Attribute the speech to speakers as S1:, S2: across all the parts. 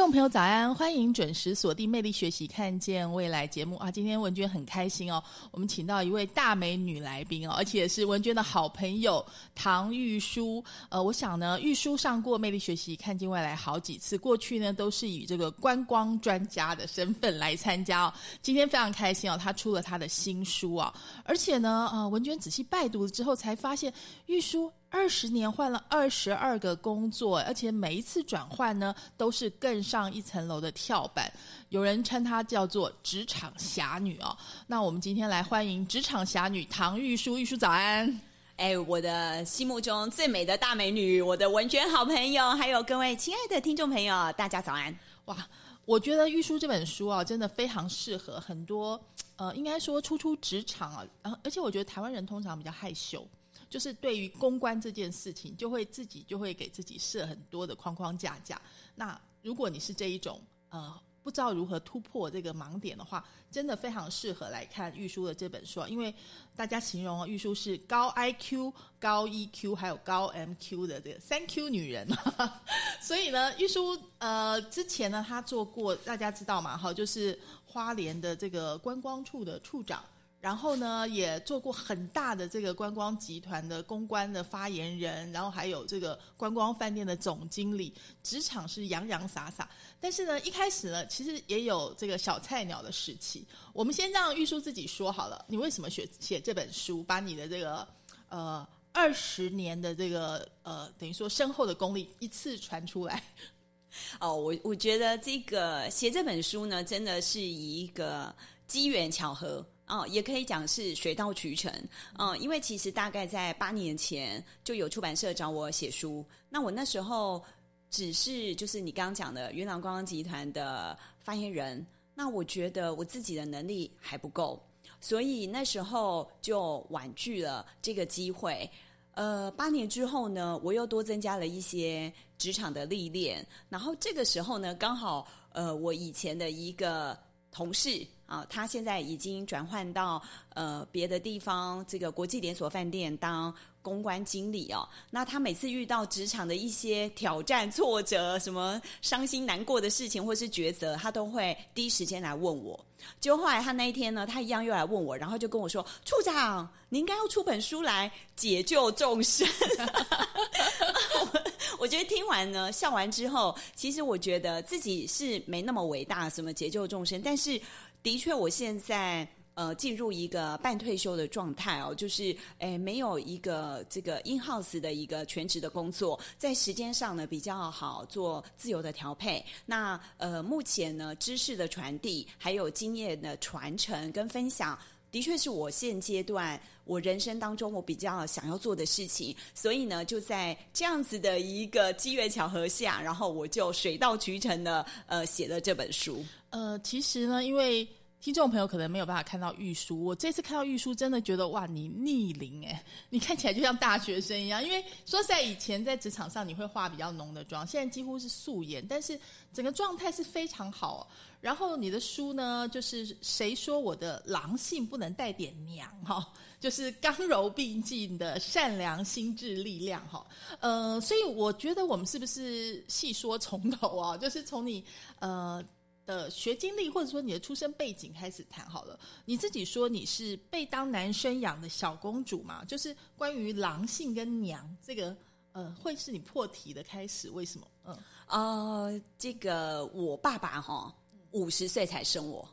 S1: 听众朋友早安，欢迎准时锁定《魅力学习，看见未来》节目啊！今天文娟很开心哦，我们请到一位大美女来宾哦，而且是文娟的好朋友唐玉书。呃，我想呢，玉书上过《魅力学习，看见未来》好几次，过去呢都是以这个观光专家的身份来参加哦。今天非常开心哦，他出了他的新书啊，而且呢，呃，文娟仔细拜读了之后才发现，玉书。二十年换了二十二个工作，而且每一次转换呢，都是更上一层楼的跳板。有人称她叫做职场侠女哦。那我们今天来欢迎职场侠女唐玉书，玉书早安。
S2: 哎，我的心目中最美的大美女，我的文娟好朋友，还有各位亲爱的听众朋友，大家早安。
S1: 哇，我觉得玉书这本书啊，真的非常适合很多呃，应该说初出职场啊，然后而且我觉得台湾人通常比较害羞。就是对于公关这件事情，就会自己就会给自己设很多的框框架架。那如果你是这一种呃不知道如何突破这个盲点的话，真的非常适合来看玉书的这本书，因为大家形容啊玉书是高 I Q、高 E Q 还有高 M Q 的这个三 Q 女人。所以呢，玉书呃之前呢，她做过大家知道嘛？哈，就是花莲的这个观光处的处长。然后呢，也做过很大的这个观光集团的公关的发言人，然后还有这个观光饭店的总经理，职场是洋洋洒洒。但是呢，一开始呢，其实也有这个小菜鸟的时期。我们先让玉书自己说好了，你为什么写写这本书，把你的这个呃二十年的这个呃等于说深厚的功力一次传出来？
S2: 哦，我我觉得这个写这本书呢，真的是一个机缘巧合。哦，也可以讲是水到渠成。嗯，因为其实大概在八年前就有出版社找我写书，那我那时候只是就是你刚刚讲的云朗观光集团的发言人，那我觉得我自己的能力还不够，所以那时候就婉拒了这个机会。呃，八年之后呢，我又多增加了一些职场的历练，然后这个时候呢，刚好呃，我以前的一个同事。啊，他现在已经转换到呃别的地方，这个国际连锁饭店当公关经理哦。那他每次遇到职场的一些挑战、挫折、什么伤心难过的事情或是抉择，他都会第一时间来问我。就后来他那一天呢，他一样又来问我，然后就跟我说：“处长，你应该要出本书来解救众生。”我觉得听完呢，笑完之后，其实我觉得自己是没那么伟大，什么解救众生，但是。的确，我现在呃进入一个半退休的状态哦，就是诶没有一个这个 in house 的一个全职的工作，在时间上呢比较好做自由的调配。那呃目前呢知识的传递，还有经验的传承跟分享，的确是我现阶段我人生当中我比较想要做的事情。所以呢，就在这样子的一个机缘巧合下，然后我就水到渠成的呃写了这本书。
S1: 呃，其实呢，因为听众朋友可能没有办法看到玉书，我这次看到玉书，真的觉得哇，你逆龄哎，你看起来就像大学生一样。因为说实在，以前在职场上你会化比较浓的妆，现在几乎是素颜，但是整个状态是非常好。然后你的书呢，就是谁说我的狼性不能带点娘哈？就是刚柔并济的善良心智力量哈。呃，所以我觉得我们是不是细说从头啊？就是从你呃。的学经历，或者说你的出生背景开始谈好了。你自己说你是被当男生养的小公主嘛？就是关于狼性跟娘这个，呃，会是你破题的开始？为什么？嗯，
S2: 呃，这个我爸爸哈五十岁才生我。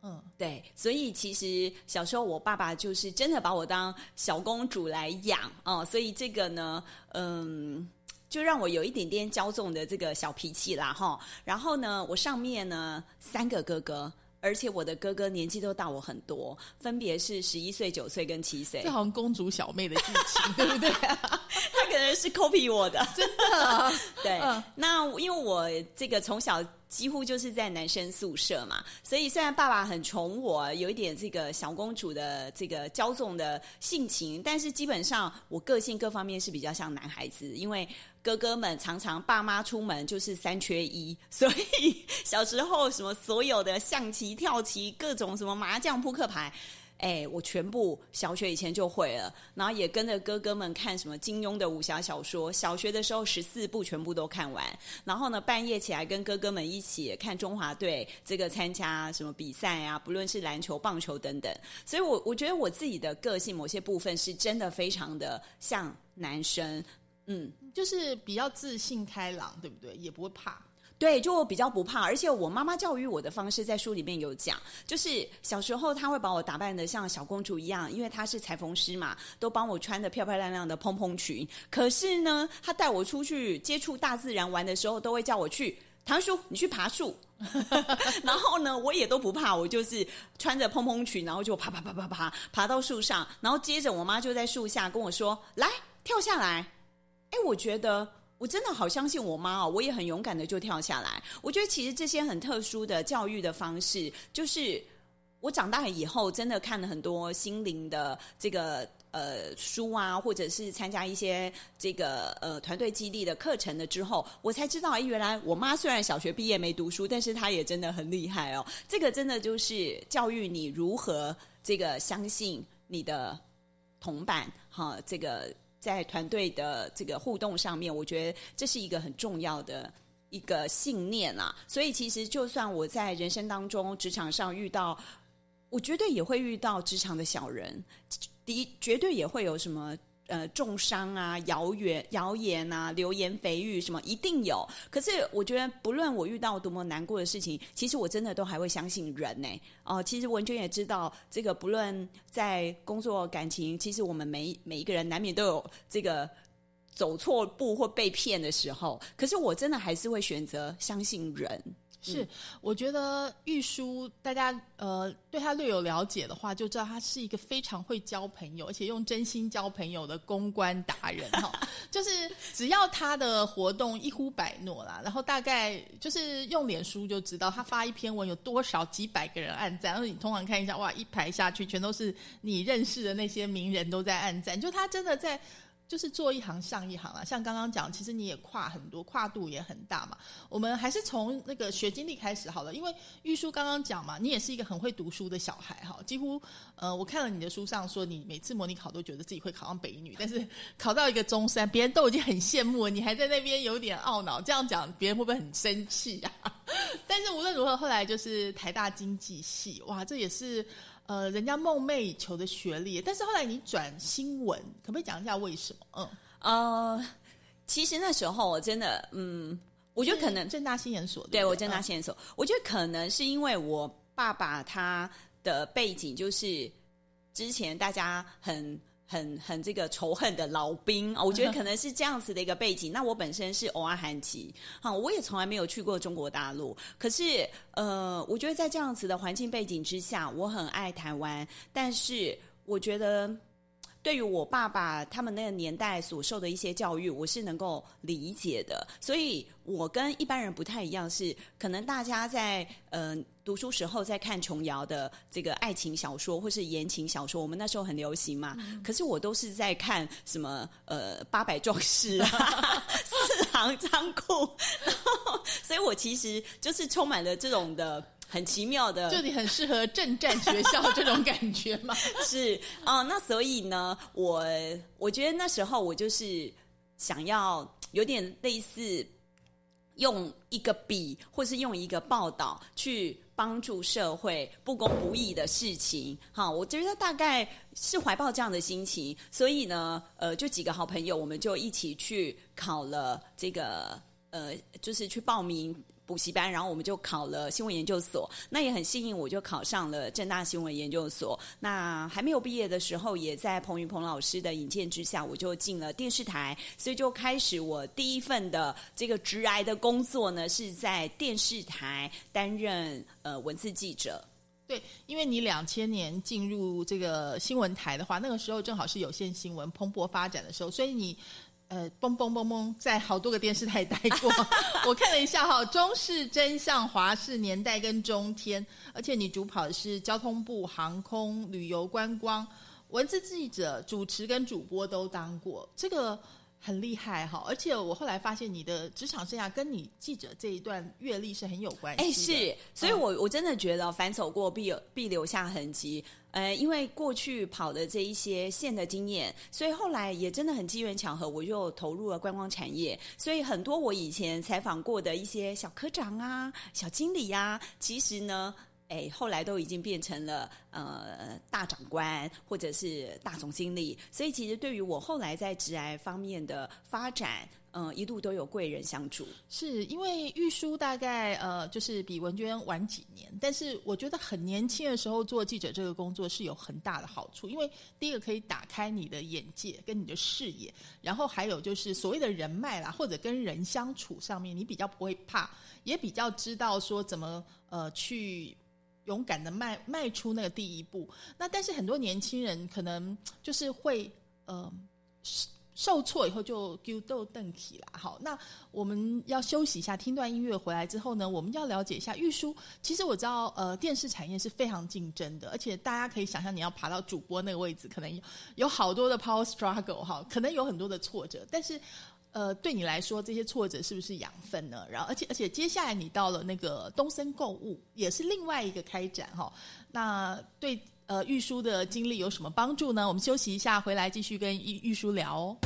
S1: 嗯，
S2: 对，所以其实小时候我爸爸就是真的把我当小公主来养哦，所以这个呢，嗯，就让我有一点点骄纵的这个小脾气啦哈。然后呢，我上面呢三个哥哥，而且我的哥哥年纪都大我很多，分别是十一岁、九岁跟七岁
S1: 这，好像公主小妹的剧情，对不对？
S2: 他可能是 copy 我的，
S1: 真的，
S2: 对，
S1: 嗯。
S2: 那因为我这个从小几乎就是在男生宿舍嘛，所以虽然爸爸很宠我，有一点这个小公主的这个骄纵的性情，但是基本上我个性各方面是比较像男孩子，因为哥哥们常常爸妈出门就是三缺一，所以小时候什么所有的象棋、跳棋、各种什么麻将、扑克牌。哎，我全部小学以前就会了，然后也跟着哥哥们看什么金庸的武侠小说。小学的时候十四部全部都看完，然后呢半夜起来跟哥哥们一起看中华队这个参加什么比赛啊，不论是篮球、棒球等等。所以我我觉得我自己的个性某些部分是真的非常的像男生，嗯，
S1: 就是比较自信开朗，对不对？也不会怕。
S2: 对，就比较不怕，而且我妈妈教育我的方式，在书里面有讲，就是小时候她会把我打扮的像小公主一样，因为她是裁缝师嘛，都帮我穿的漂漂亮亮的蓬蓬裙。可是呢，她带我出去接触大自然玩的时候，都会叫我去唐叔，你去爬树。然后呢，我也都不怕，我就是穿着蓬蓬裙，然后就爬爬爬爬爬爬到树上，然后接着我妈就在树下跟我说：“来，跳下来。”哎，我觉得我真的好相信我妈哦，我也很勇敢的就跳下来。我觉得其实这些很特殊的教育的方式，就是我长大以后真的看了很多心灵的这个呃书啊，或者是参加一些这个呃团队激励的课程了之后，我才知道，哎，原来我妈虽然小学毕业没读书，但是她也真的很厉害哦。这个真的就是教育你如何这个相信你的同伴，哈，这个在团队的这个互动上面，我觉得这是一个很重要的一个信念啊。所以其实就算我在人生当中、职场上遇到，我绝对也会遇到职场的小人，的绝对也会有什么。呃，重伤啊，谣言、谣言啊，流言蜚语什么一定有。可是我觉得，不论我遇到多么难过的事情，其实我真的都还会相信人呢。哦、其实文娟也知道，这个不论在工作、感情，其实我们每每一个人难免都有这个走错步或被骗的时候。可是我真的还是会选择相信人。
S1: 是，我觉得玉书大家呃对他略有了解的话，就知道他是一个非常会交朋友，而且用真心交朋友的公关达人哈。就是只要他的活动一呼百诺啦，然后大概就是用脸书就知道他发一篇文有多少几百个人按赞，然后你通常看一下哇，一排下去全都是你认识的那些名人都在按赞，就他真的在。就是做一行上一行啊，像刚刚讲，其实你也跨很多，跨度也很大嘛。我们还是从那个学经历开始好了，因为玉书刚刚讲嘛，你也是一个很会读书的小孩哈，几乎呃，我看了你的书上说，你每次模拟考都觉得自己会考上北女，但是考到一个中山，别人都已经很羡慕了，你还在那边有点懊恼，这样讲别人会不会很生气啊？但是无论如何，后来就是台大经济系，哇，这也是。呃，人家梦寐以求的学历，但是后来你转新闻，可不可以讲一下为什么？嗯，
S2: 呃，其实那时候我真的，嗯，我觉得可能
S1: 正大新研所，
S2: 对我正大新研所，我觉得可能是因为我爸爸他的背景就是之前大家很。很很这个仇恨的老兵啊，我觉得可能是这样子的一个背景。那我本身是偶尔韩籍，哈，我也从来没有去过中国大陆。可是，呃，我觉得在这样子的环境背景之下，我很爱台湾，但是我觉得。对于我爸爸他们那个年代所受的一些教育，我是能够理解的。所以我跟一般人不太一样，是可能大家在呃读书时候在看琼瑶的这个爱情小说或是言情小说，我们那时候很流行嘛。可是我都是在看什么呃八百壮士啊、四行仓库，然后所以我其实就是充满了这种的。很奇妙的，
S1: 就你很适合正战学校这种感觉吗？
S2: 是啊、那所以呢，我我觉得那时候我就是想要有点类似用一个笔，或是用一个报道去帮助社会不公不义的事情。哈，我觉得大概是怀抱这样的心情，所以呢，呃，就几个好朋友，我们就一起去考了这个，呃，就是去报名。补习班，然后我们就考了新闻研究所。那也很幸运，我就考上了正大新闻研究所。那还没有毕业的时候，也在彭云鹏老师的引荐之下，我就进了电视台，所以就开始我第一份的这个直癌的工作呢，是在电视台担任呃文字记者。
S1: 对，因为你两千年进入这个新闻台的话，那个时候正好是有线新闻蓬勃发展的时候，所以你。呃，嘣嘣嘣嘣，在好多个电视台待过。我看了一下哈，中视、真相、华视、年代跟中天，而且你主跑的是交通部、航空、旅游、观光，文字记者、主持跟主播都当过，这个很厉害哈。而且我后来发现你的职场生涯跟你记者这一段阅历是很有关系。哎，
S2: 是，所以我我真的觉得反走过必有必留下痕迹。呃，因为过去跑的这一些线的经验，所以后来也真的很机缘巧合，我就投入了观光产业。所以很多我以前采访过的一些小科长啊、小经理呀，其实呢，哎，后来都已经变成了呃大长官或者是大总经理。所以其实对于我后来在职癌方面的发展。嗯，一路都有贵人相助，
S1: 是因为玉书大概呃，就是比文娟晚几年，但是我觉得很年轻的时候做记者这个工作是有很大的好处，因为第一个可以打开你的眼界跟你的视野，然后还有就是所谓的人脉啦，或者跟人相处上面，你比较不会怕，也比较知道说怎么呃去勇敢的迈迈出那个第一步。那但是很多年轻人可能就是会呃。受挫以后就丢豆邓起啦。好，那我们要休息一下，听段音乐回来之后呢，我们要了解一下玉书。其实我知道，呃，电视产业是非常竞争的，而且大家可以想象，你要爬到主播那个位置，可能有有好多的 power struggle 哈，可能有很多的挫折。但是，呃，对你来说，这些挫折是不是养分呢？然后，而且而且，接下来你到了那个东森购物，也是另外一个开展哈。那对。呃，玉书的经历有什么帮助呢？我们休息一下，回来继续跟玉玉书聊哦。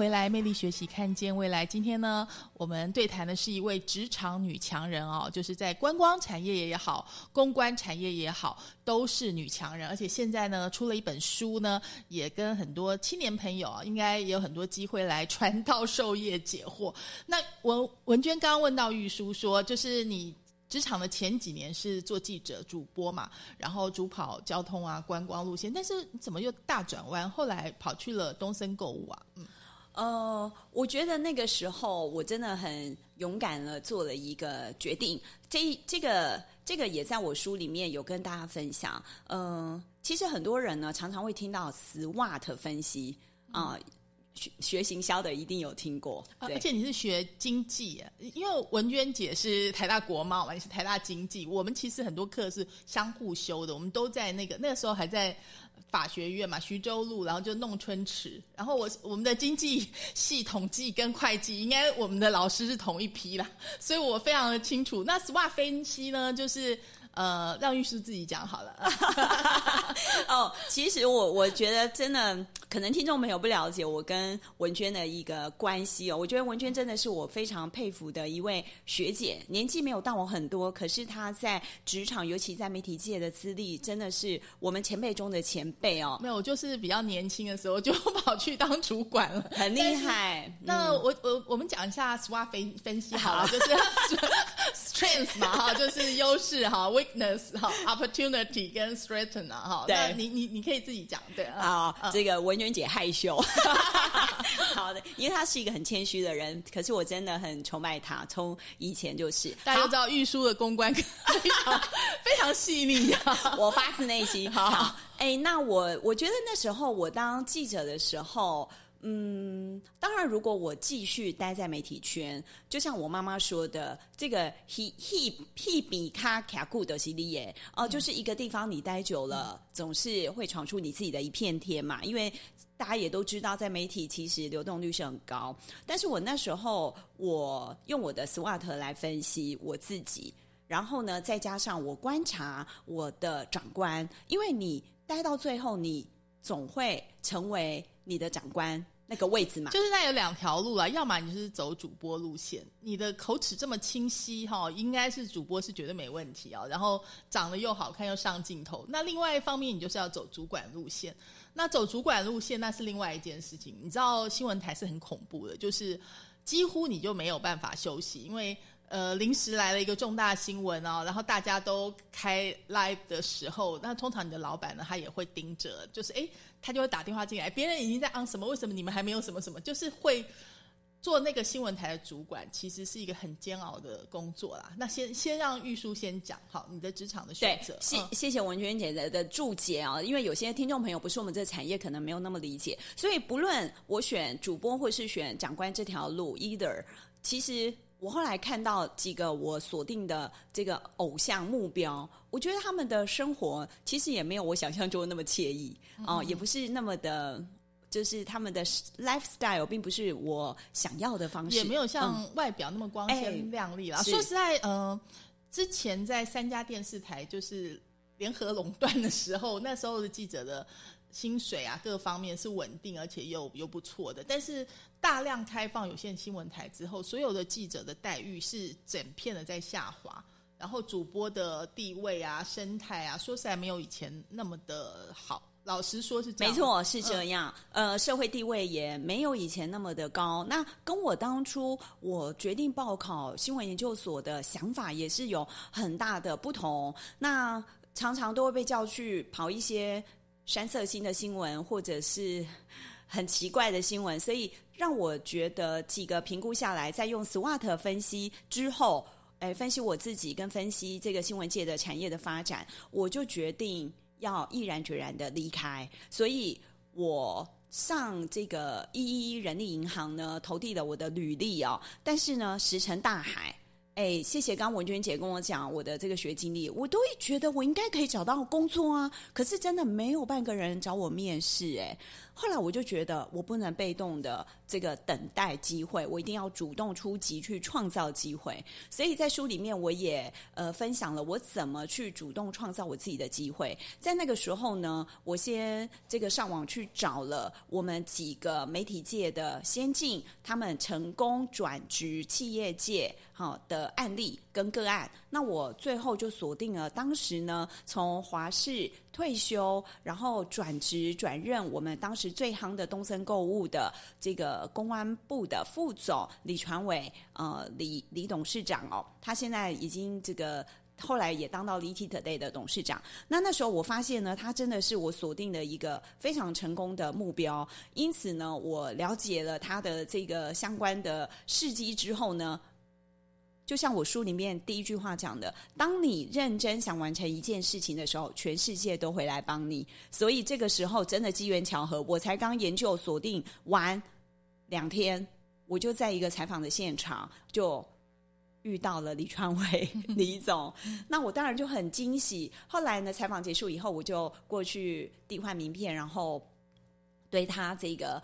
S1: 回来，魅力学习，看见未来。今天呢，我们对谈的是一位职场女强人哦，就是在观光产业也好，公关产业也好，都是女强人。而且现在呢，出了一本书呢，也跟很多青年朋友啊，应该也有很多机会来传道授业解惑。那文文娟刚刚问到玉书说，就是你职场的前几年是做记者、主播嘛，然后主跑交通啊、观光路线，但是怎么又大转弯，后来跑去了东森购物啊？嗯。
S2: 呃，我觉得那个时候我真的很勇敢了，做了一个决定。这这个这个也在我书里面有跟大家分享。嗯，其实很多人呢常常会听到 SWOT 分析啊，学学行销的一定有听过。
S1: 而且你是学经济，因为文娟姐是台大国贸嘛，你是台大经济，我们其实很多课是相互修的，我们都在那个那个时候还在。法学院嘛，徐州路，然后就弄春池，然后我我们的经济系统计跟会计，应该我们的老师是同一批啦，所以我非常的清楚。那 SWA 分析呢，就是。呃，让律师自己讲好了。
S2: 哦，其实我我觉得真的，可能听众朋友不了解我跟文娟的一个关系哦。我觉得文娟真的是我非常佩服的一位学姐，年纪没有大我很多，可是她在职场，尤其在媒体界的资历，真的是我们前辈中的前辈哦。
S1: 没有，就是比较年轻的时候就跑去当主管了，
S2: 很厉害。
S1: 那我我我们讲一下 SWOT 分分析好了，就是 strength 嘛哈，就是优势哈。weakness 哈，opportunity 跟 threaten 啊哈，对，你你你可以自己讲对
S2: 啊，这个文媛姐害羞，好的，因为她是一个很谦虚的人，可是我真的很崇拜她，从以前就是，
S1: 大家都知道玉书的公关 非常非常细腻啊，
S2: 我发自内心。好，哎，那我我觉得那时候我当记者的时候。嗯，当然，如果我继续待在媒体圈，就像我妈妈说的，这个 he he he 比卡卡固的系列哦，就是一个地方你待久了，总是会闯出你自己的一片天嘛。因为大家也都知道，在媒体其实流动率是很高。但是我那时候，我用我的 SWOT 来分析我自己，然后呢，再加上我观察我的长官，因为你待到最后，你总会成为。你的长官那个位置嘛，
S1: 就是那有两条路啊，要么你就是走主播路线，你的口齿这么清晰哈，应该是主播是绝对没问题啊。然后长得又好看又上镜头，那另外一方面你就是要走主管路线。那走主管路线那是另外一件事情。你知道新闻台是很恐怖的，就是几乎你就没有办法休息，因为。呃，临时来了一个重大新闻哦，然后大家都开 live 的时候，那通常你的老板呢，他也会盯着，就是哎，他就会打电话进来，别人已经在 on 什么，为什么你们还没有什么什么？就是会做那个新闻台的主管，其实是一个很煎熬的工作啦。那先先让玉书先讲好你的职场的选择。
S2: 谢谢谢文娟姐的的注解啊，因为有些听众朋友不是我们这个产业，可能没有那么理解，所以不论我选主播或是选长官这条路，either 其实。我后来看到几个我锁定的这个偶像目标，我觉得他们的生活其实也没有我想象中那么惬意哦，也不是那么的，就是他们的 lifestyle 并不是我想要的方式，
S1: 也没有像外表那么光鲜亮丽啦。说实在，呃，之前在三家电视台就是联合垄断的时候，那时候的记者的。薪水啊，各方面是稳定，而且又又不错的。但是大量开放有线新闻台之后，所有的记者的待遇是整片的在下滑，然后主播的地位啊、生态啊，说实在没有以前那么的好。老实说，是
S2: 没错，是这样。呃，社会地位也没有以前那么的高。那跟我当初我决定报考新闻研究所的想法也是有很大的不同。那常常都会被叫去跑一些。山色新的新闻，或者是很奇怪的新闻，所以让我觉得几个评估下来，在用 SWOT 分析之后，哎，分析我自己跟分析这个新闻界的产业的发展，我就决定要毅然决然的离开。所以我上这个一一人力银行呢，投递了我的履历哦，但是呢，石沉大海。哎，谢谢刚文娟姐跟我讲我的这个学经历，我都会觉得我应该可以找到工作啊。可是真的没有半个人找我面试。哎，后来我就觉得我不能被动的这个等待机会，我一定要主动出击去创造机会。所以在书里面我也呃分享了我怎么去主动创造我自己的机会。在那个时候呢，我先这个上网去找了我们几个媒体界的先进，他们成功转职企业界好的案例跟个案。那我最后就锁定了当时呢，从华视退休，然后转职转任我们当时最夯的东森购物的这个公安部的副总李传伟，呃，李李董事长哦，他现在已经这个。后来也当到 l i t Today 的董事长。那那时候我发现呢，他真的是我锁定的一个非常成功的目标。因此呢，我了解了他的这个相关的事迹之后呢。就像我书里面第一句话讲的，当你认真想完成一件事情的时候，全世界都会来帮你。所以这个时候真的机缘巧合，我才刚研究锁定完两天，我就在一个采访的现场就遇到了李川伟 李总，那我当然就很惊喜。后来呢，采访结束以后，我就过去递换名片，然后对他这个。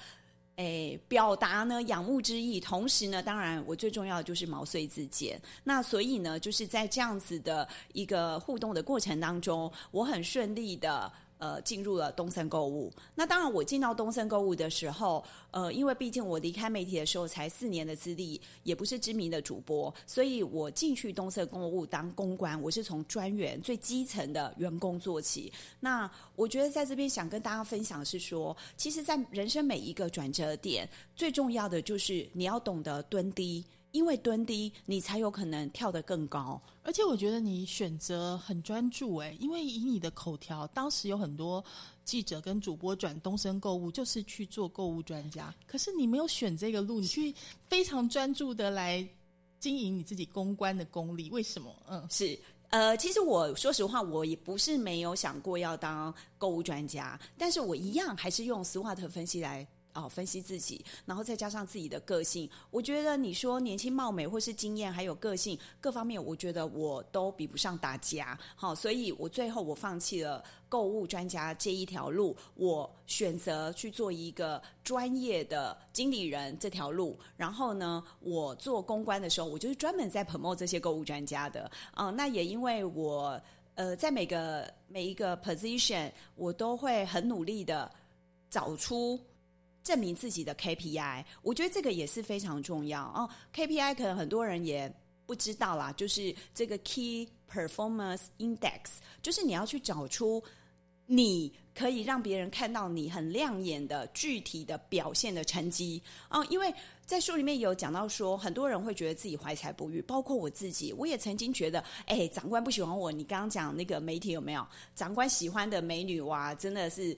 S2: 诶，表达呢仰慕之意，同时呢，当然我最重要的就是毛遂自荐。那所以呢，就是在这样子的一个互动的过程当中，我很顺利的。呃，进入了东森购物。那当然，我进到东森购物的时候，呃，因为毕竟我离开媒体的时候才四年的资历，也不是知名的主播，所以我进去东森购物当公关，我是从专员最基层的员工做起。那我觉得在这边想跟大家分享是说，其实，在人生每一个转折点，最重要的就是你要懂得蹲低。因为蹲低，你才有可能跳得更高。
S1: 而且我觉得你选择很专注，哎，因为以你的口条，当时有很多记者跟主播转东升购物，就是去做购物专家。可是你没有选这个路，你去非常专注的来经营你自己公关的功力。为什么？
S2: 嗯，是呃，其实我说实话，我也不是没有想过要当购物专家，但是我一样还是用斯瓦特分析来。哦，分析自己，然后再加上自己的个性，我觉得你说年轻貌美或是经验，还有个性各方面，我觉得我都比不上大家。好，所以我最后我放弃了购物专家这一条路，我选择去做一个专业的经理人这条路。然后呢，我做公关的时候，我就是专门在 promote 这些购物专家的。嗯，那也因为我呃，在每个每一个 position，我都会很努力的找出。证明自己的 KPI，我觉得这个也是非常重要哦。KPI 可能很多人也不知道啦，就是这个 Key Performance Index，就是你要去找出你可以让别人看到你很亮眼的具体的表现的成绩哦。因为在书里面有讲到说，很多人会觉得自己怀才不遇，包括我自己，我也曾经觉得，哎，长官不喜欢我。你刚刚讲那个媒体有没有？长官喜欢的美女哇，真的是。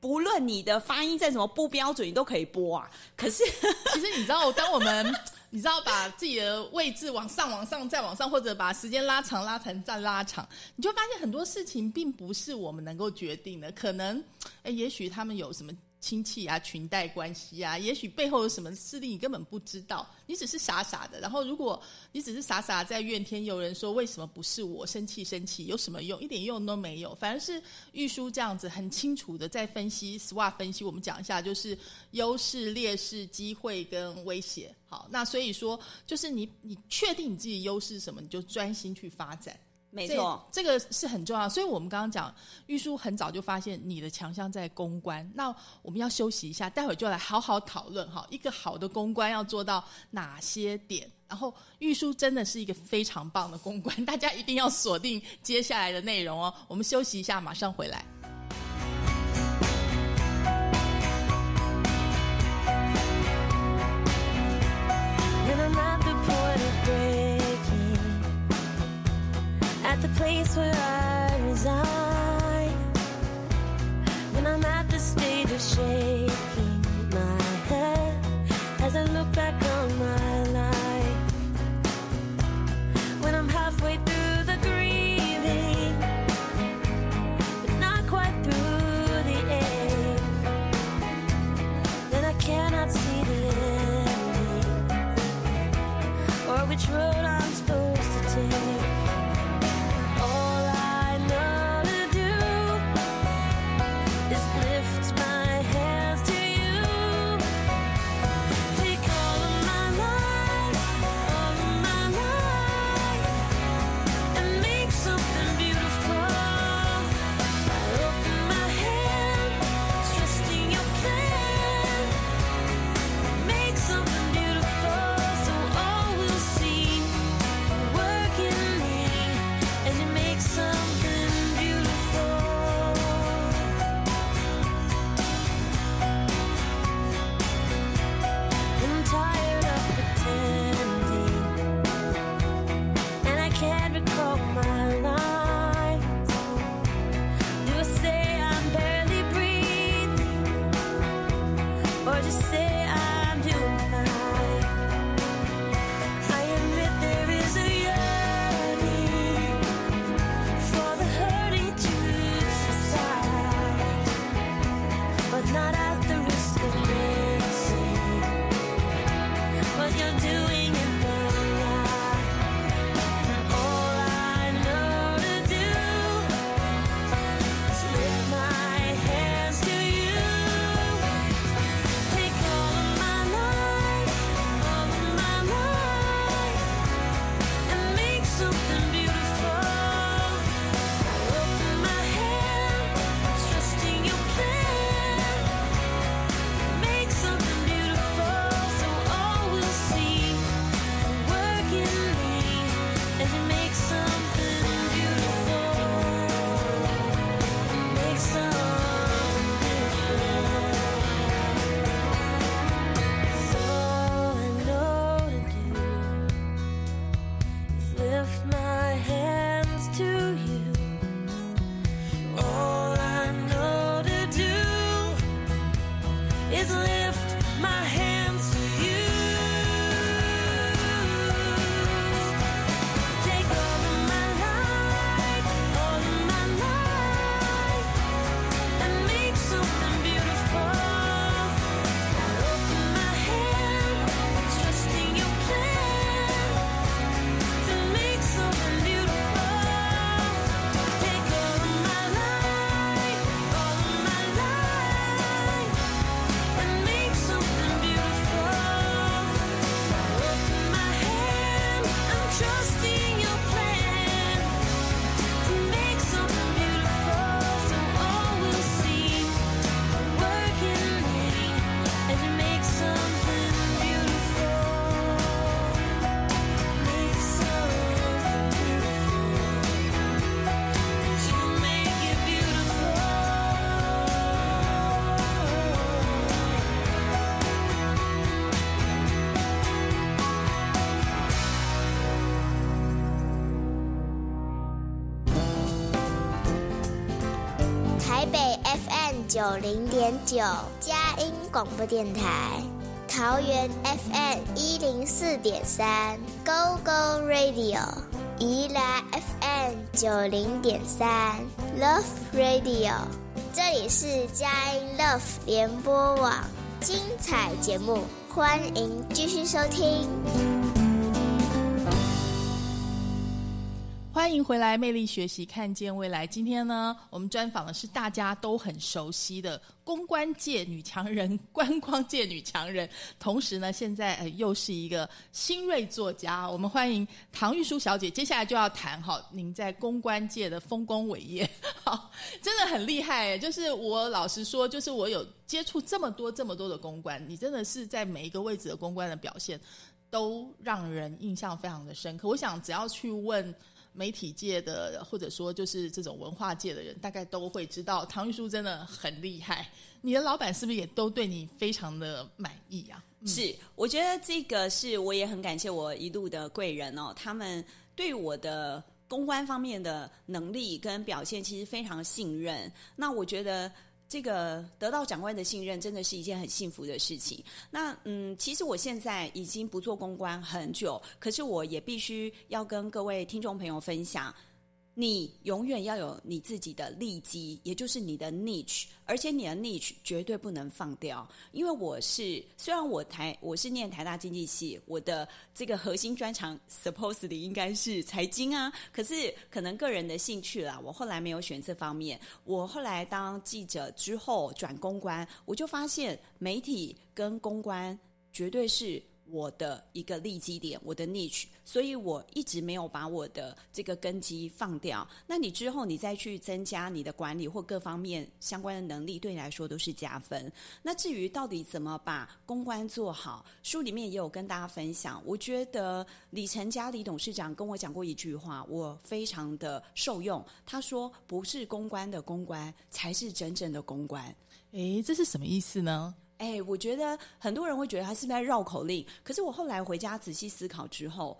S2: 不论你的发音再怎么不标准，你都可以播啊。可是，
S1: 其实你知道，当我们 你知道把自己的位置往上、往上、再往上，或者把时间拉长、拉长、再拉长，你就发现很多事情并不是我们能够决定的。可能，哎，也许他们有什么。亲戚啊，裙带关系啊，也许背后有什么势力，你根本不知道，你只是傻傻的。然后，如果你只是傻傻在怨天尤人，说为什么不是我，生气生气，有什么用？一点用都没有。反而是玉书这样子很清楚的在分析，SWOT 分析，我们讲一下，就是优势、劣势、机会跟威胁。好，那所以说，就是你你确定你自己优势什么，你就专心去发展。
S2: 没错，
S1: 这个是很重要。所以我们刚刚讲，玉书很早就发现你的强项在公关。那我们要休息一下，待会儿就来好好讨论哈，一个好的公关要做到哪些点。然后玉书真的是一个非常棒的公关，大家一定要锁定接下来的内容哦。我们休息一下，马上回来。the place where I reside. When I'm at the stage of shaking
S3: 九零点九佳音广播电台，桃园 FM 一零四点三 Go Go Radio，宜兰 FM 九零点三 Love Radio，这里是佳音 Love 联播网，精彩节目，欢迎继续收听。
S1: 欢迎回来，魅力学习，看见未来。今天呢，我们专访的是大家都很熟悉的公关界女强人、观光界女强人，同时呢，现在呃又是一个新锐作家。我们欢迎唐玉书小姐。接下来就要谈哈，您在公关界的丰功伟业，好，真的很厉害。就是我老实说，就是我有接触这么多、这么多的公关，你真的是在每一个位置的公关的表现，都让人印象非常的深刻。我想，只要去问。媒体界的，或者说就是这种文化界的人，大概都会知道唐玉书真的很厉害。你的老板是不是也都对你非常的满意啊？
S2: 是，我觉得这个是我也很感谢我一路的贵人哦，他们对我的公关方面的能力跟表现其实非常信任。那我觉得。这个得到长官的信任，真的是一件很幸福的事情。那嗯，其实我现在已经不做公关很久，可是我也必须要跟各位听众朋友分享。你永远要有你自己的利基，也就是你的 niche，而且你的 niche 绝对不能放掉。因为我是虽然我台我是念台大经济系，我的这个核心专长 supposedly 应该是财经啊，可是可能个人的兴趣啦，我后来没有选这方面。我后来当记者之后转公关，我就发现媒体跟公关绝对是。我的一个利基点，我的 niche，所以我一直没有把我的这个根基放掉。那你之后你再去增加你的管理或各方面相关的能力，对你来说都是加分。那至于到底怎么把公关做好，书里面也有跟大家分享。我觉得李成家李董事长跟我讲过一句话，我非常的受用。他说：“不是公关的公关，才是真正的公关。”
S1: 诶，这是什么意思呢？
S2: 哎，我觉得很多人会觉得他是不是在绕口令？可是我后来回家仔细思考之后，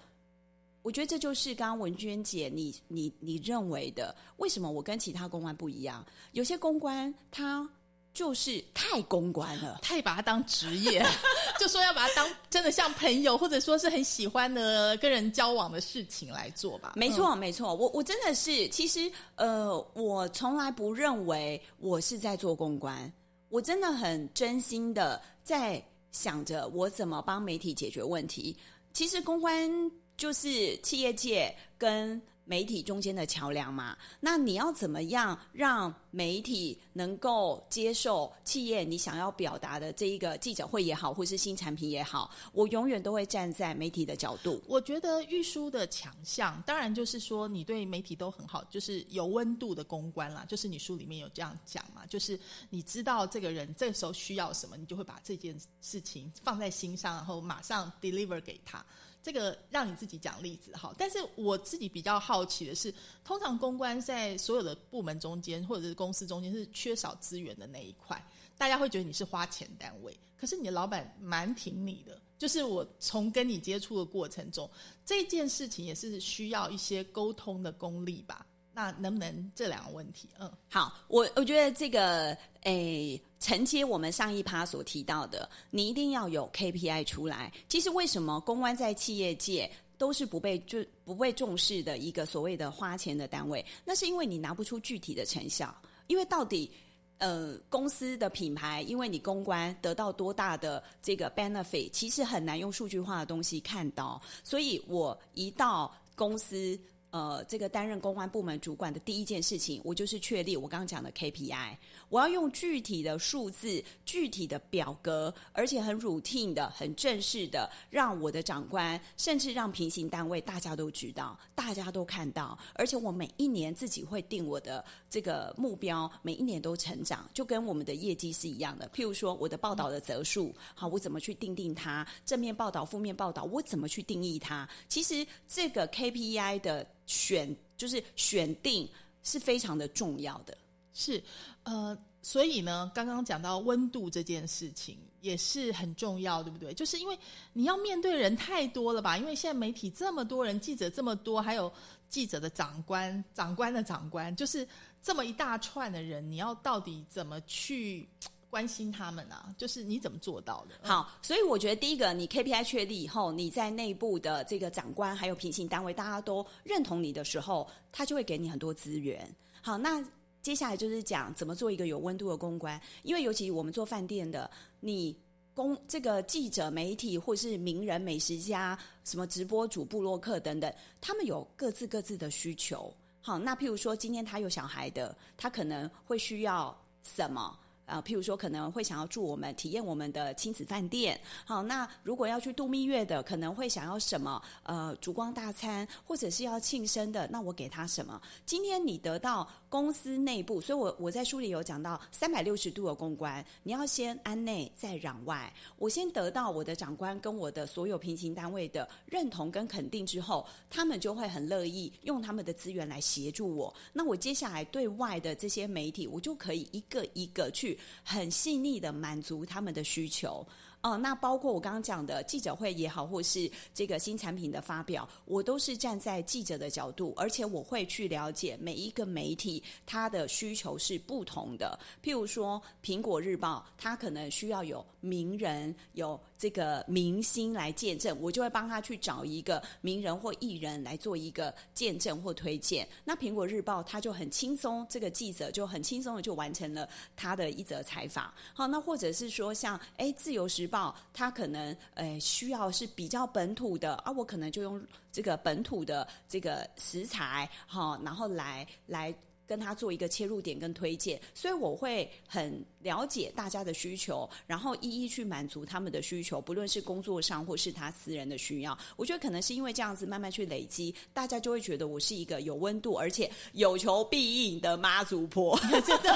S2: 我觉得这就是刚刚文娟姐你你你认为的，为什么我跟其他公关不一样？有些公关他就是太公关了，
S1: 太把它当职业，就说要把它当真的像朋友，或者说是很喜欢的跟人交往的事情来做吧。
S2: 没错，没错，我我真的是，其实呃，我从来不认为我是在做公关。我真的很真心的在想着我怎么帮媒体解决问题。其实公关就是企业界跟媒体中间的桥梁嘛。那你要怎么样让媒体能够接受企业你想要表达的这一个记者会也好，或是新产品也好？我永远都会站在媒体的角度。
S1: 我觉得玉书的强项，当然就是说你对媒体都很好，就是有温度的公关啦。就是你书里面有这样讲嘛，就是你知道这个人这个时候需要什么，你就会把这件事情放在心上，然后马上 deliver 给他。这个让你自己讲例子哈，但是我自己比较好奇的是，通常公关在所有的部门中间或者是公司中间是缺少资源的那一块，大家会觉得你是花钱单位，可是你的老板蛮挺你的，就是我从跟你接触的过程中，这件事情也是需要一些沟通的功力吧？那能不能这两个问题？嗯，
S2: 好，我我觉得这个诶，承接我们上一趴所提到的，你一定要有 KPI 出来。其实为什么公关在企业界都是不被就不被重视的一个所谓的花钱的单位？那是因为你拿不出具体的成效，因为到底。呃，公司的品牌，因为你公关得到多大的这个 benefit，其实很难用数据化的东西看到。所以我一到公司，呃，这个担任公关部门主管的第一件事情，我就是确立我刚刚讲的 KPI。我要用具体的数字、具体的表格，而且很 routine 的、很正式的，让我的长官，甚至让平行单位大家都知道，大家都看到。而且我每一年自己会定我的这个目标，每一年都成长，就跟我们的业绩是一样的。譬如说，我的报道的则数，好，我怎么去定定它？正面报道、负面报道，我怎么去定义它？其实这个 KPI 的选，就是选定是非常的重要的。
S1: 是，呃，所以呢，刚刚讲到温度这件事情也是很重要，对不对？就是因为你要面对人太多了吧？因为现在媒体这么多人，记者这么多，还有记者的长官、长官的长官，就是这么一大串的人，你要到底怎么去关心他们啊？就是你怎么做到的？
S2: 好，所以我觉得第一个，你 KPI 确立以后，你在内部的这个长官还有平行单位，大家都认同你的时候，他就会给你很多资源。好，那接下来就是讲怎么做一个有温度的公关，因为尤其我们做饭店的，你公这个记者、媒体或是名人、美食家、什么直播主、布洛克等等，他们有各自各自的需求。好，那譬如说今天他有小孩的，他可能会需要什么？呃，譬如说可能会想要住我们体验我们的亲子饭店，好，那如果要去度蜜月的，可能会想要什么？呃，烛光大餐，或者是要庆生的，那我给他什么？今天你得到公司内部，所以我我在书里有讲到三百六十度的公关，你要先安内再攘外。我先得到我的长官跟我的所有平行单位的认同跟肯定之后，他们就会很乐意用他们的资源来协助我。那我接下来对外的这些媒体，我就可以一个一个去很细腻的满足他们的需求。哦，那包括我刚刚讲的记者会也好，或是这个新产品的发表，我都是站在记者的角度，而且我会去了解每一个媒体它的需求是不同的。譬如说，《苹果日报》它可能需要有名人、有这个明星来见证，我就会帮他去找一个名人或艺人来做一个见证或推荐。那《苹果日报》他就很轻松，这个记者就很轻松的就完成了他的一则采访。好，那或者是说像哎，《自由时报》他可能呃需要是比较本土的啊，我可能就用这个本土的这个食材，好，然后来来。跟他做一个切入点跟推荐，所以我会很了解大家的需求，然后一一去满足他们的需求，不论是工作上或是他私人的需要。我觉得可能是因为这样子慢慢去累积，大家就会觉得我是一个有温度而且有求必应的妈祖婆。
S1: 真的。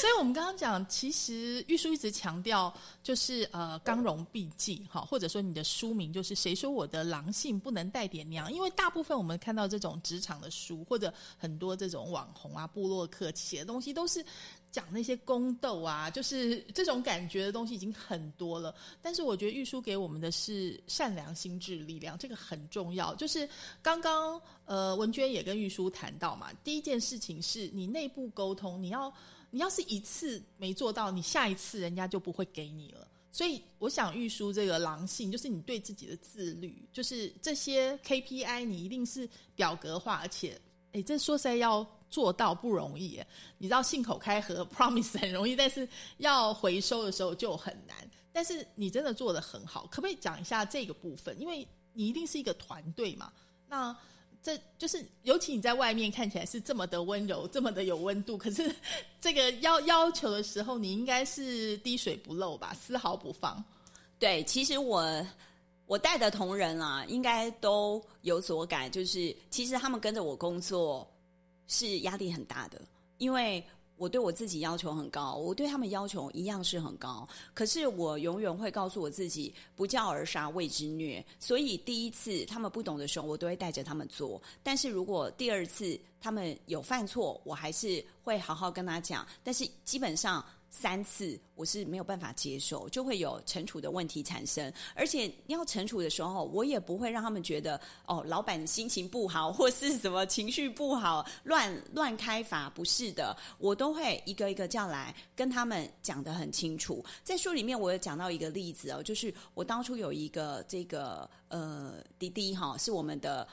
S1: 所以我们刚刚讲，其实玉书一直强调，就是呃，刚柔并济哈，或者说你的书名就是“谁说我的狼性不能带点娘”？因为大部分我们看到这种职场的书，或者很多这种网红啊、部落客写的东西，都是讲那些宫斗啊，就是这种感觉的东西已经很多了。但是我觉得玉书给我们的是善良心智力量，这个很重要。就是刚刚呃文娟也跟玉书谈到嘛，第一件事情是你内部沟通，你要你要是一次没做到，你下一次人家就不会给你了。所以我想玉书这个狼性，就是你对自己的自律，就是这些 KPI 你一定是表格化，而且诶，这说实在要做到不容易。你知道信口开河 promise 很容易，但是要回收的时候就很难。但是你真的做的很好，可不可以讲一下这个部分？因为你一定是一个团队嘛，那。这就是，尤其你在外面看起来是这么的温柔，这么的有温度，可是这个要要求的时候，你应该是滴水不漏吧，丝毫不放。
S2: 对，其实我我带的同仁啊，应该都有所感，就是其实他们跟着我工作是压力很大的，因为我对我自己要求很高，我对他们要求一样是很高。可是我永远会告诉我自己，不教而杀谓之虐。所以第一次他们不懂的时候，我都会带着他们做。但是如果第二次他们有犯错，我还是会好好跟他讲。但是基本上三次，我是没有办法接受，就会有惩处的问题产生。而且要惩处的时候，我也不会让他们觉得哦，老板心情不好，或是什么情绪不好，乱乱开罚。不是的，我都会一个一个叫来跟他们讲得很清楚。在书里面，我有讲到一个例子哦，就是我当初有一个这个呃滴滴哈，是我们的。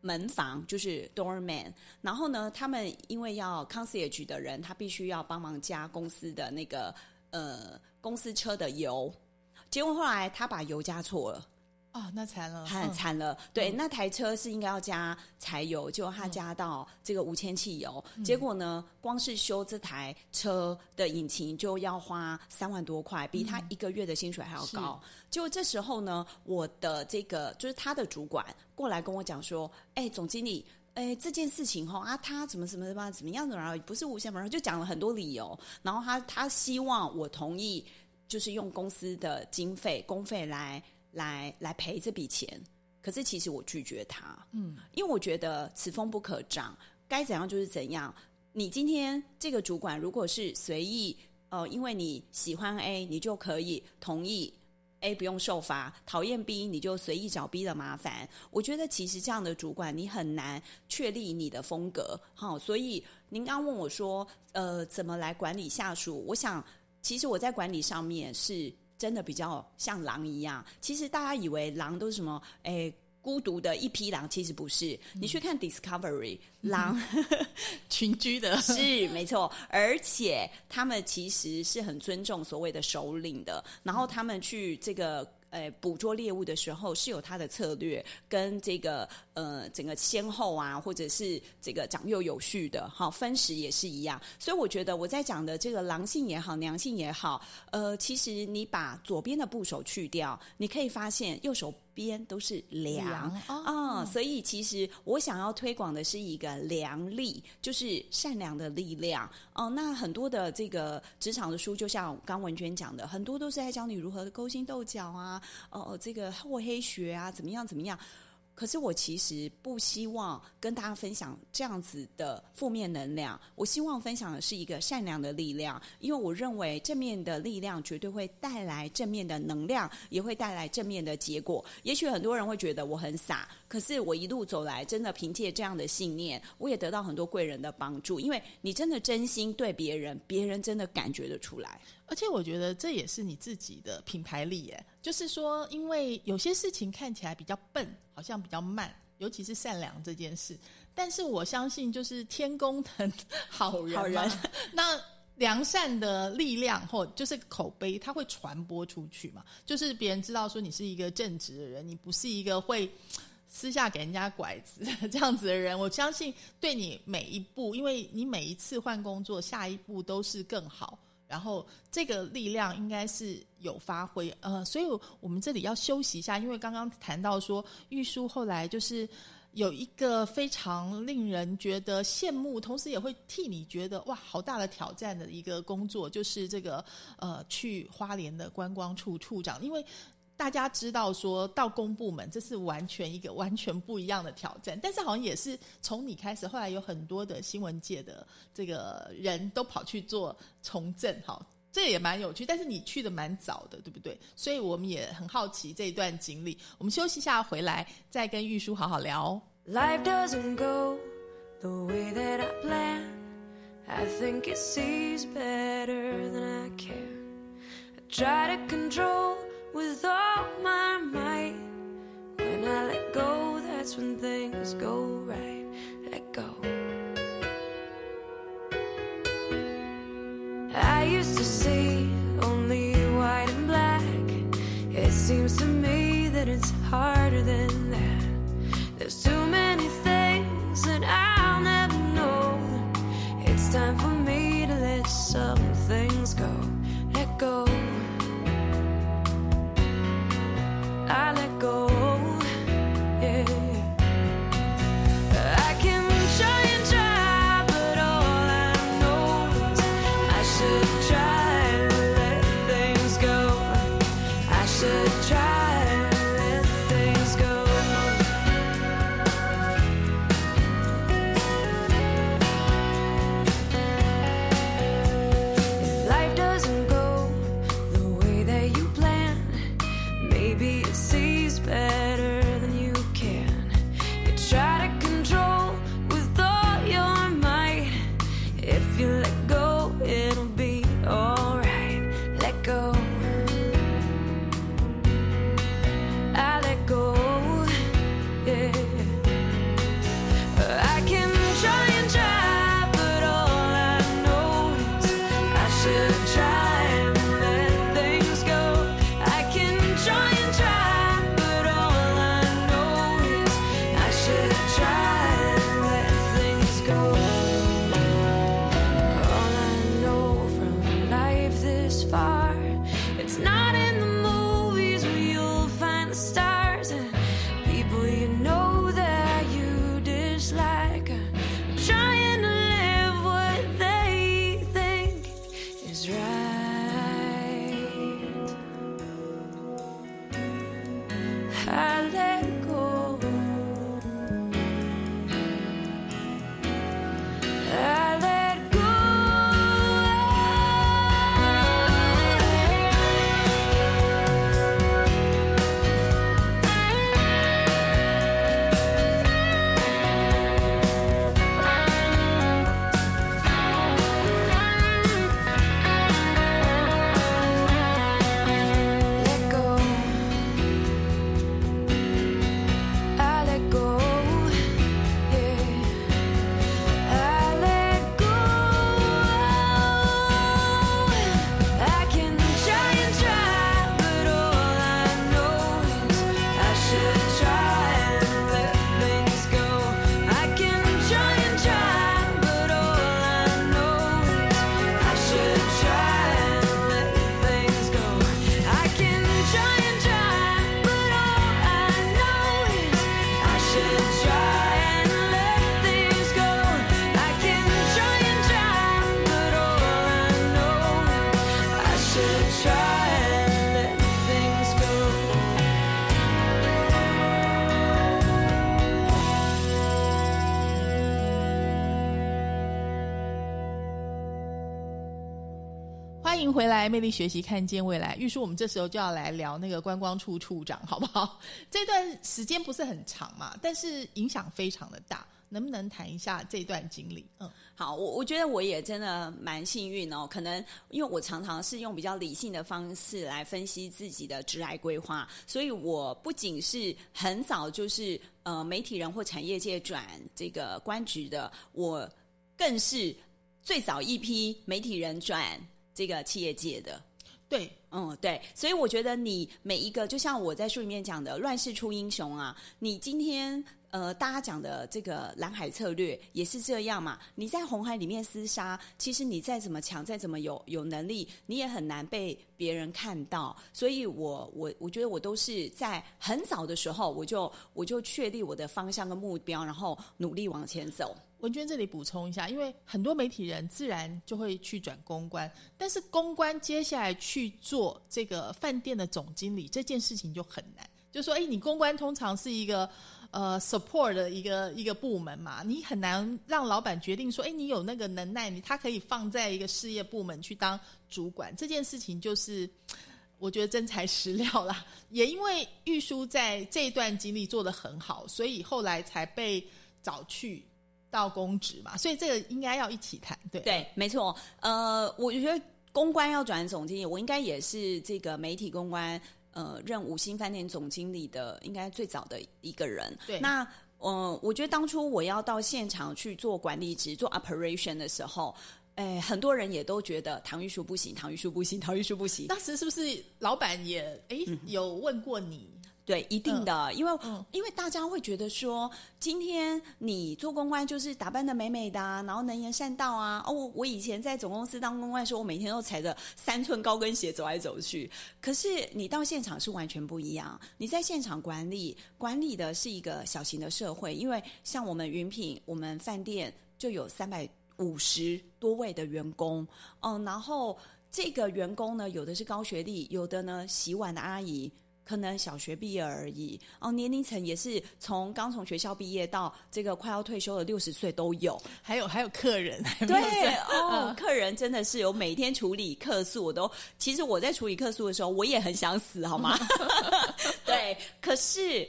S2: 门房就是 doorman，然后呢，他们因为要 concierge 的人，他必须要帮忙加公司的那个呃公司车的油，结果后来他把油加错了。
S1: 哦，那惨了，
S2: 很
S1: 嗯
S2: 惨了。对，那台车是应该要加柴油，结果他加到这个无铅汽油，结果呢，光是修这台车的引擎就要花三万多块，比他一个月的薪水还要高。结果这时候呢，我的这个就是他的主管过来跟我讲说：“哎，总经理。”哎，这件事情哈啊，他怎么怎么怎么怎么样的，然后不是无限，然后就讲了很多理由，然后他他希望我同意，就是用公司的经费公费来来来赔这笔钱。可是其实我拒绝他，嗯，因为我觉得此风不可长，该怎样就是怎样。你今天这个主管如果是随意，呃，因为你喜欢 A，你就可以同意 A 不用受罚，讨厌 B 你就随意找 B 的麻烦。我觉得其实这样的主管你很难确立你的风格，好，所以您刚问我说，呃，怎么来管理下属？我想，其实我在管理上面是真的比较像狼一样。其实大家以为狼都是什么？哎。孤独的一匹狼，其实不是。你去看 Discovery，狼
S1: 群居的，
S2: 是没错，而且他们其实是很尊重所谓的首领的，然后他们去这个。呃，捕捉猎物的时候是有它的策略，跟这个呃整个先后啊，或者是这个长幼有序的，好分食也是一样。所以我觉得我在讲的这个狼性也好，良性也好，呃，其实你把左边的部首去掉，你可以发现右手边都是良
S1: 良哦
S2: 啊、所以其实我想要推广的是一个良力，就是善良的力量哦、那很多的这个职场的书，就像刚文娟讲的，很多都是在教你如何勾心斗角啊，哦、这个厚黑学啊，怎么样怎么样。可是我其实不希望跟大家分享这样子的负面能量，我希望分享的是一个善良的力量，因为我认为正面的力量绝对会带来正面的能量，也会带来正面的结果。也许很多人会觉得我很傻，可是我一路走来，真的凭借这样的信念，我也得到很多贵人的帮助。因为你真的真心对别人，别人真的感觉得出来。
S1: 而且我觉得这也是你自己的品牌力耶，就是说，因为有些事情看起来比较笨，好像比较慢，尤其是善良这件事。但是我相信，就是天公疼好人，
S2: 好 人
S1: 那良善的力量或就是口碑，它会传播出去嘛。就是别人知道说你是一个正直的人，你不是一个会。私下给人家拐子 这样子的人，我相信对你每一步，因为你每一次换工作，下一步都是更好。然后这个力量应该是有发挥，呃，所以我们这里要休息一下，因为刚刚谈到说玉书后来就是有一个非常令人觉得羡慕，同时也会替你觉得哇，好大的挑战的一个工作，就是这个呃，去花莲的观光处处长，因为。大家知道，说到公部门，这是完全一个完全不一样的挑战。但是好像也是从你开始，后来有很多的新闻界的这个人都跑去做从政，哈，这也蛮有趣。但是你去的蛮早的，对不对？所以我们也很好奇这一段经历。我们休息一下，回来再跟玉书好好聊。
S4: Life doesn't go the way that I plan. I think it sees better than I can. I try to control with all go right. Let go. I used to see only white and black. It seems to me that it's harder than far,
S1: 回来，魅力学习，看见未来。玉叔，我们这时候就要来聊那个观光处处长，好不好？这段时间不是很长嘛，但是影响非常的大，能不能谈一下这段经历？嗯，
S2: 好，我我觉得我也真的蛮幸运哦。可能因为我常常是用比较理性的方式来分析自己的职来规划，所以我不仅是很早就是呃媒体人或产业界转这个官职的，我更是最早一批媒体人转这个企业界的。
S1: 对，
S2: 嗯，对，所以我觉得你每一个，就像我在书里面讲的“乱世出英雄”啊，你今天呃，大家讲的这个蓝海策略也是这样嘛。你在红海里面厮杀，其实你再怎么强，再怎么有有能力，你也很难被别人看到。所以我我我觉得我都是在很早的时候，我就我就确立我的方向跟目标，然后努力往前走。
S1: 文娟这里补充一下，因为很多媒体人自然就会去转公关，但是公关接下来去做这个饭店的总经理这件事情就很难。就说，哎，你公关通常是一个呃 support 的一个一个部门嘛，你很难让老板决定说，哎，你有那个能耐，你他可以放在一个事业部门去当主管，这件事情就是。我觉得真材实料啦，也因为玉书在这一段经历做得很好，所以后来才被找去到公职嘛，所以这个应该要一起谈，对
S2: 对，没错。呃，我觉得公关要转总经理，我应该也是这个媒体公关呃任五星饭店总经理的，应该最早的一个人。
S1: 对
S2: 那呃，我觉得当初我要到现场去做管理职、做 operation 的时候。哎，很多人也都觉得唐玉书不行，唐玉书不行，唐玉书不行。
S1: 当时是不是老板也哎、有问过你？
S2: 对，一定的，因为、
S1: 嗯
S2: 因为大家会觉得说，今天你做公关就是打扮的美美的、啊，然后能言善道啊。哦，我我以前在总公司当公关的时候，我每天都踩着三寸高跟鞋走来走去。可是你到现场是完全不一样，你在现场管理，管理的是一个小型的社会，因为像我们云品，我们饭店就有三百五十多位的员工，嗯，然后这个员工呢，有的是高学历，有的呢洗碗的阿姨。可能小学毕业而已哦，年龄层也是从刚从学校毕业到这个快要退休的六十岁都有。
S1: 还有还有客人，
S2: 对哦，客人真的是有每天处理客诉，我都其实我在处理客诉的时候，我也很想死，好吗？对，可是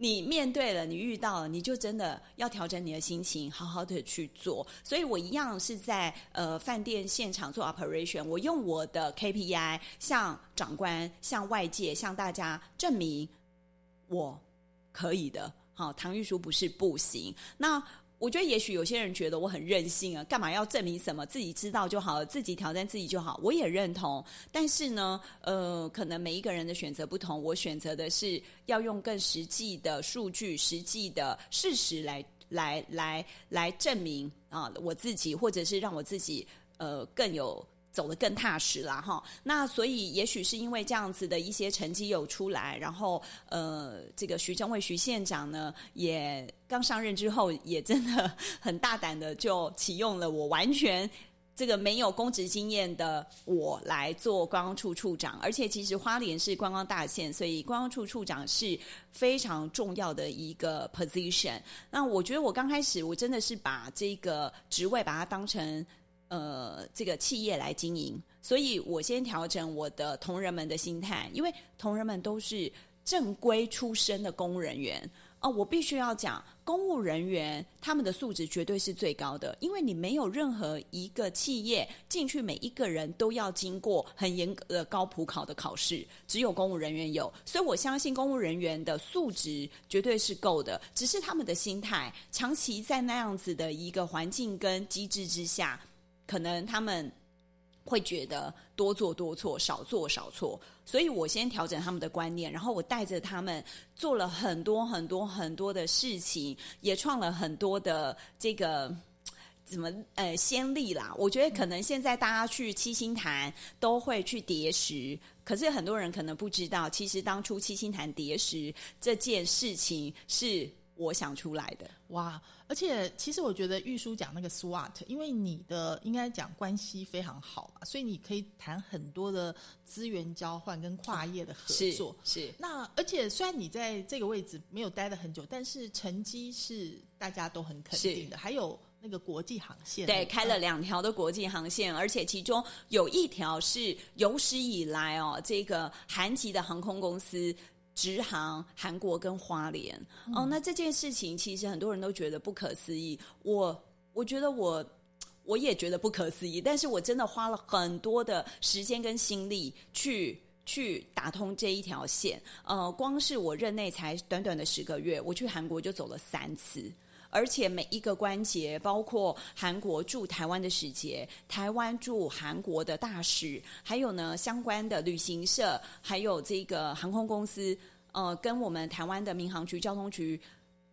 S2: 你面对了，你遇到了，你就真的要调整你的心情，好好的去做。所以我一样是在呃饭店现场做 operation，我用我的 KPI 向长官、向外界、向大家证明我可以的。好，唐玉书不是不行。那我觉得也许有些人觉得我很任性啊，干嘛要证明什么？自己知道就好了，自己挑战自己就好。我也认同，但是呢，呃，可能每一个人的选择不同，我选择的是要用更实际的数据、实际的事实来来来来证明啊我自己，或者是让我自己呃更有。走得更踏实啦，哈。那所以也许是因为这样子的一些成绩有出来，然后呃，这个徐正伟徐县长呢，也刚上任之后，也真的很大胆的就启用了我完全。这个没有公职经验的我来做观光处处长，而且其实花莲是观光大县，所以观光处处长是非常重要的一个 position。那我觉得我刚开始我真的是把这个职位把它当成呃这个企业来经营，所以我先调整我的同仁们的心态，因为同仁们都是正规出身的公务人员。哦，我必须要讲，公务人员他们的素质绝对是最高的，因为你没有任何一个企业进去，每一个人都要经过很严格的高普考的考试，只有公务人员有，所以我相信公务人员的素质绝对是够的，只是他们的心态，长期在那样子的一个环境跟机制之下，可能他们。会觉得多做多错，少做少错，所以我先调整他们的观念，然后我带着他们做了很多很多很多的事情，也创了很多的这个怎么呃先例啦。我觉得可能现在大家去七星潭都会去叠石，可是很多人可能不知道，其实当初七星潭叠石这件事情是我想出来的。
S1: 哇！而且其实我觉得玉书讲那个 SWOT，因为你的应该讲关系非常好嘛，所以你可以谈很多的资源交换跟跨业的合作。
S2: 是
S1: 那而且虽然你在这个位置没有待了很久，但是成绩是大家都很肯定的。还有那个国际航线，
S2: 对，开了两条的国际航线，而且其中有一条是有史以来哦，这个韩籍的航空公司。直航韩国跟花莲哦，那这件事情其实很多人都觉得不可思议。我我觉得我我也觉得不可思议，但是我真的花了很多的时间跟心力去去打通这一条线。呃，光是我任内才短短的十个月，我去韩国就走了三次，而且每一个关节，包括韩国驻台湾的使节、台湾驻韩国的大使，还有呢相关的旅行社，还有这个航空公司。呃，跟我们台湾的民航局、交通局、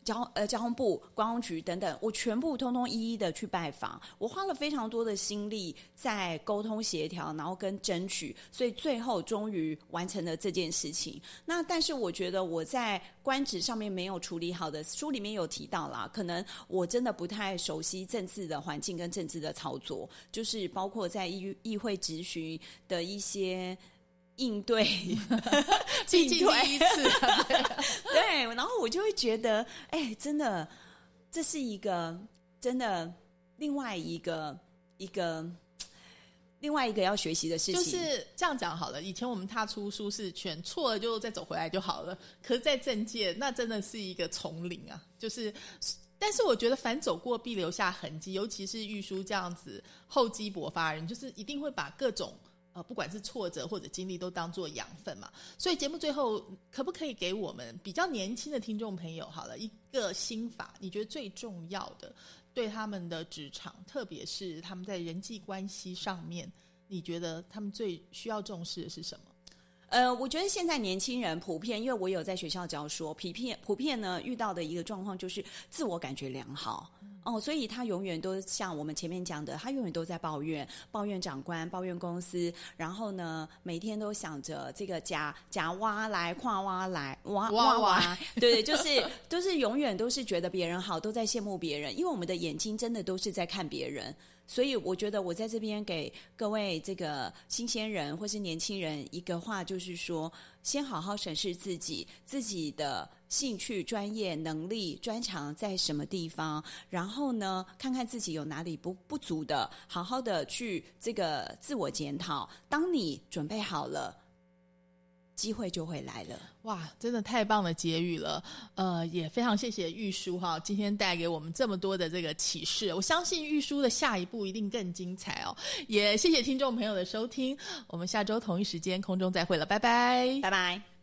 S2: 交呃交通部、观光局等等，我全部通通一一的去拜访。我花了非常多的心力在沟通协调，然后跟争取，所以最后终于完成了这件事情。那但是我觉得我在官职上面没有处理好的，书里面有提到啦，可能我真的不太熟悉政治的环境跟政治的操作，就是包括在议议会质询的一些。应对，
S1: 毕竟第一次啊，对
S2: 对，然后我就会觉得，哎，真的，这是一个真的另外一个一个另外一个要学习的事情，
S1: 就是这样讲好了。以前我们踏出舒适圈，错了就再走回来就好了。可是，在政界，那真的是一个丛林啊。就是，但是我觉得凡走过必留下痕迹，尤其是玉书这样子厚积薄发人，就是一定会把各种。呃，不管是挫折或者经历，都当做养分嘛。所以节目最后，可不可以给我们比较年轻的听众朋友，好了一个心法？你觉得最重要的，对他们的职场，特别是他们在人际关系上面，你觉得他们最需要重视的是什么？
S2: 呃，我觉得现在年轻人普遍，因为我有在学校教说，普遍普遍呢遇到的一个状况就是自我感觉良好哦，所以他永远都像我们前面讲的，他永远都在抱怨，抱怨长官，抱怨公司，然后呢每天都想着这个假假挖来跨挖来挖挖挖，对对，就是 都是永远都是觉得别人好，都在羡慕别人，因为我们的眼睛真的都是在看别人。所以我觉得我在这边给各位这个新鲜人或是年轻人一个话，就是说，先好好审视自己自己的兴趣、专业、能力、专长在什么地方，然后呢，看看自己有哪里不不足的，好好的去这个自我检讨。当你准备好了。机会就会来了，
S1: 哇！真的太棒的结语了，呃，也非常谢谢玉书哈，今天带给我们这么多的这个启示，我相信玉书的下一步一定更精彩哦。也谢谢听众朋友的收听，我们下周同一时间空中再会了，拜拜，
S2: 拜拜。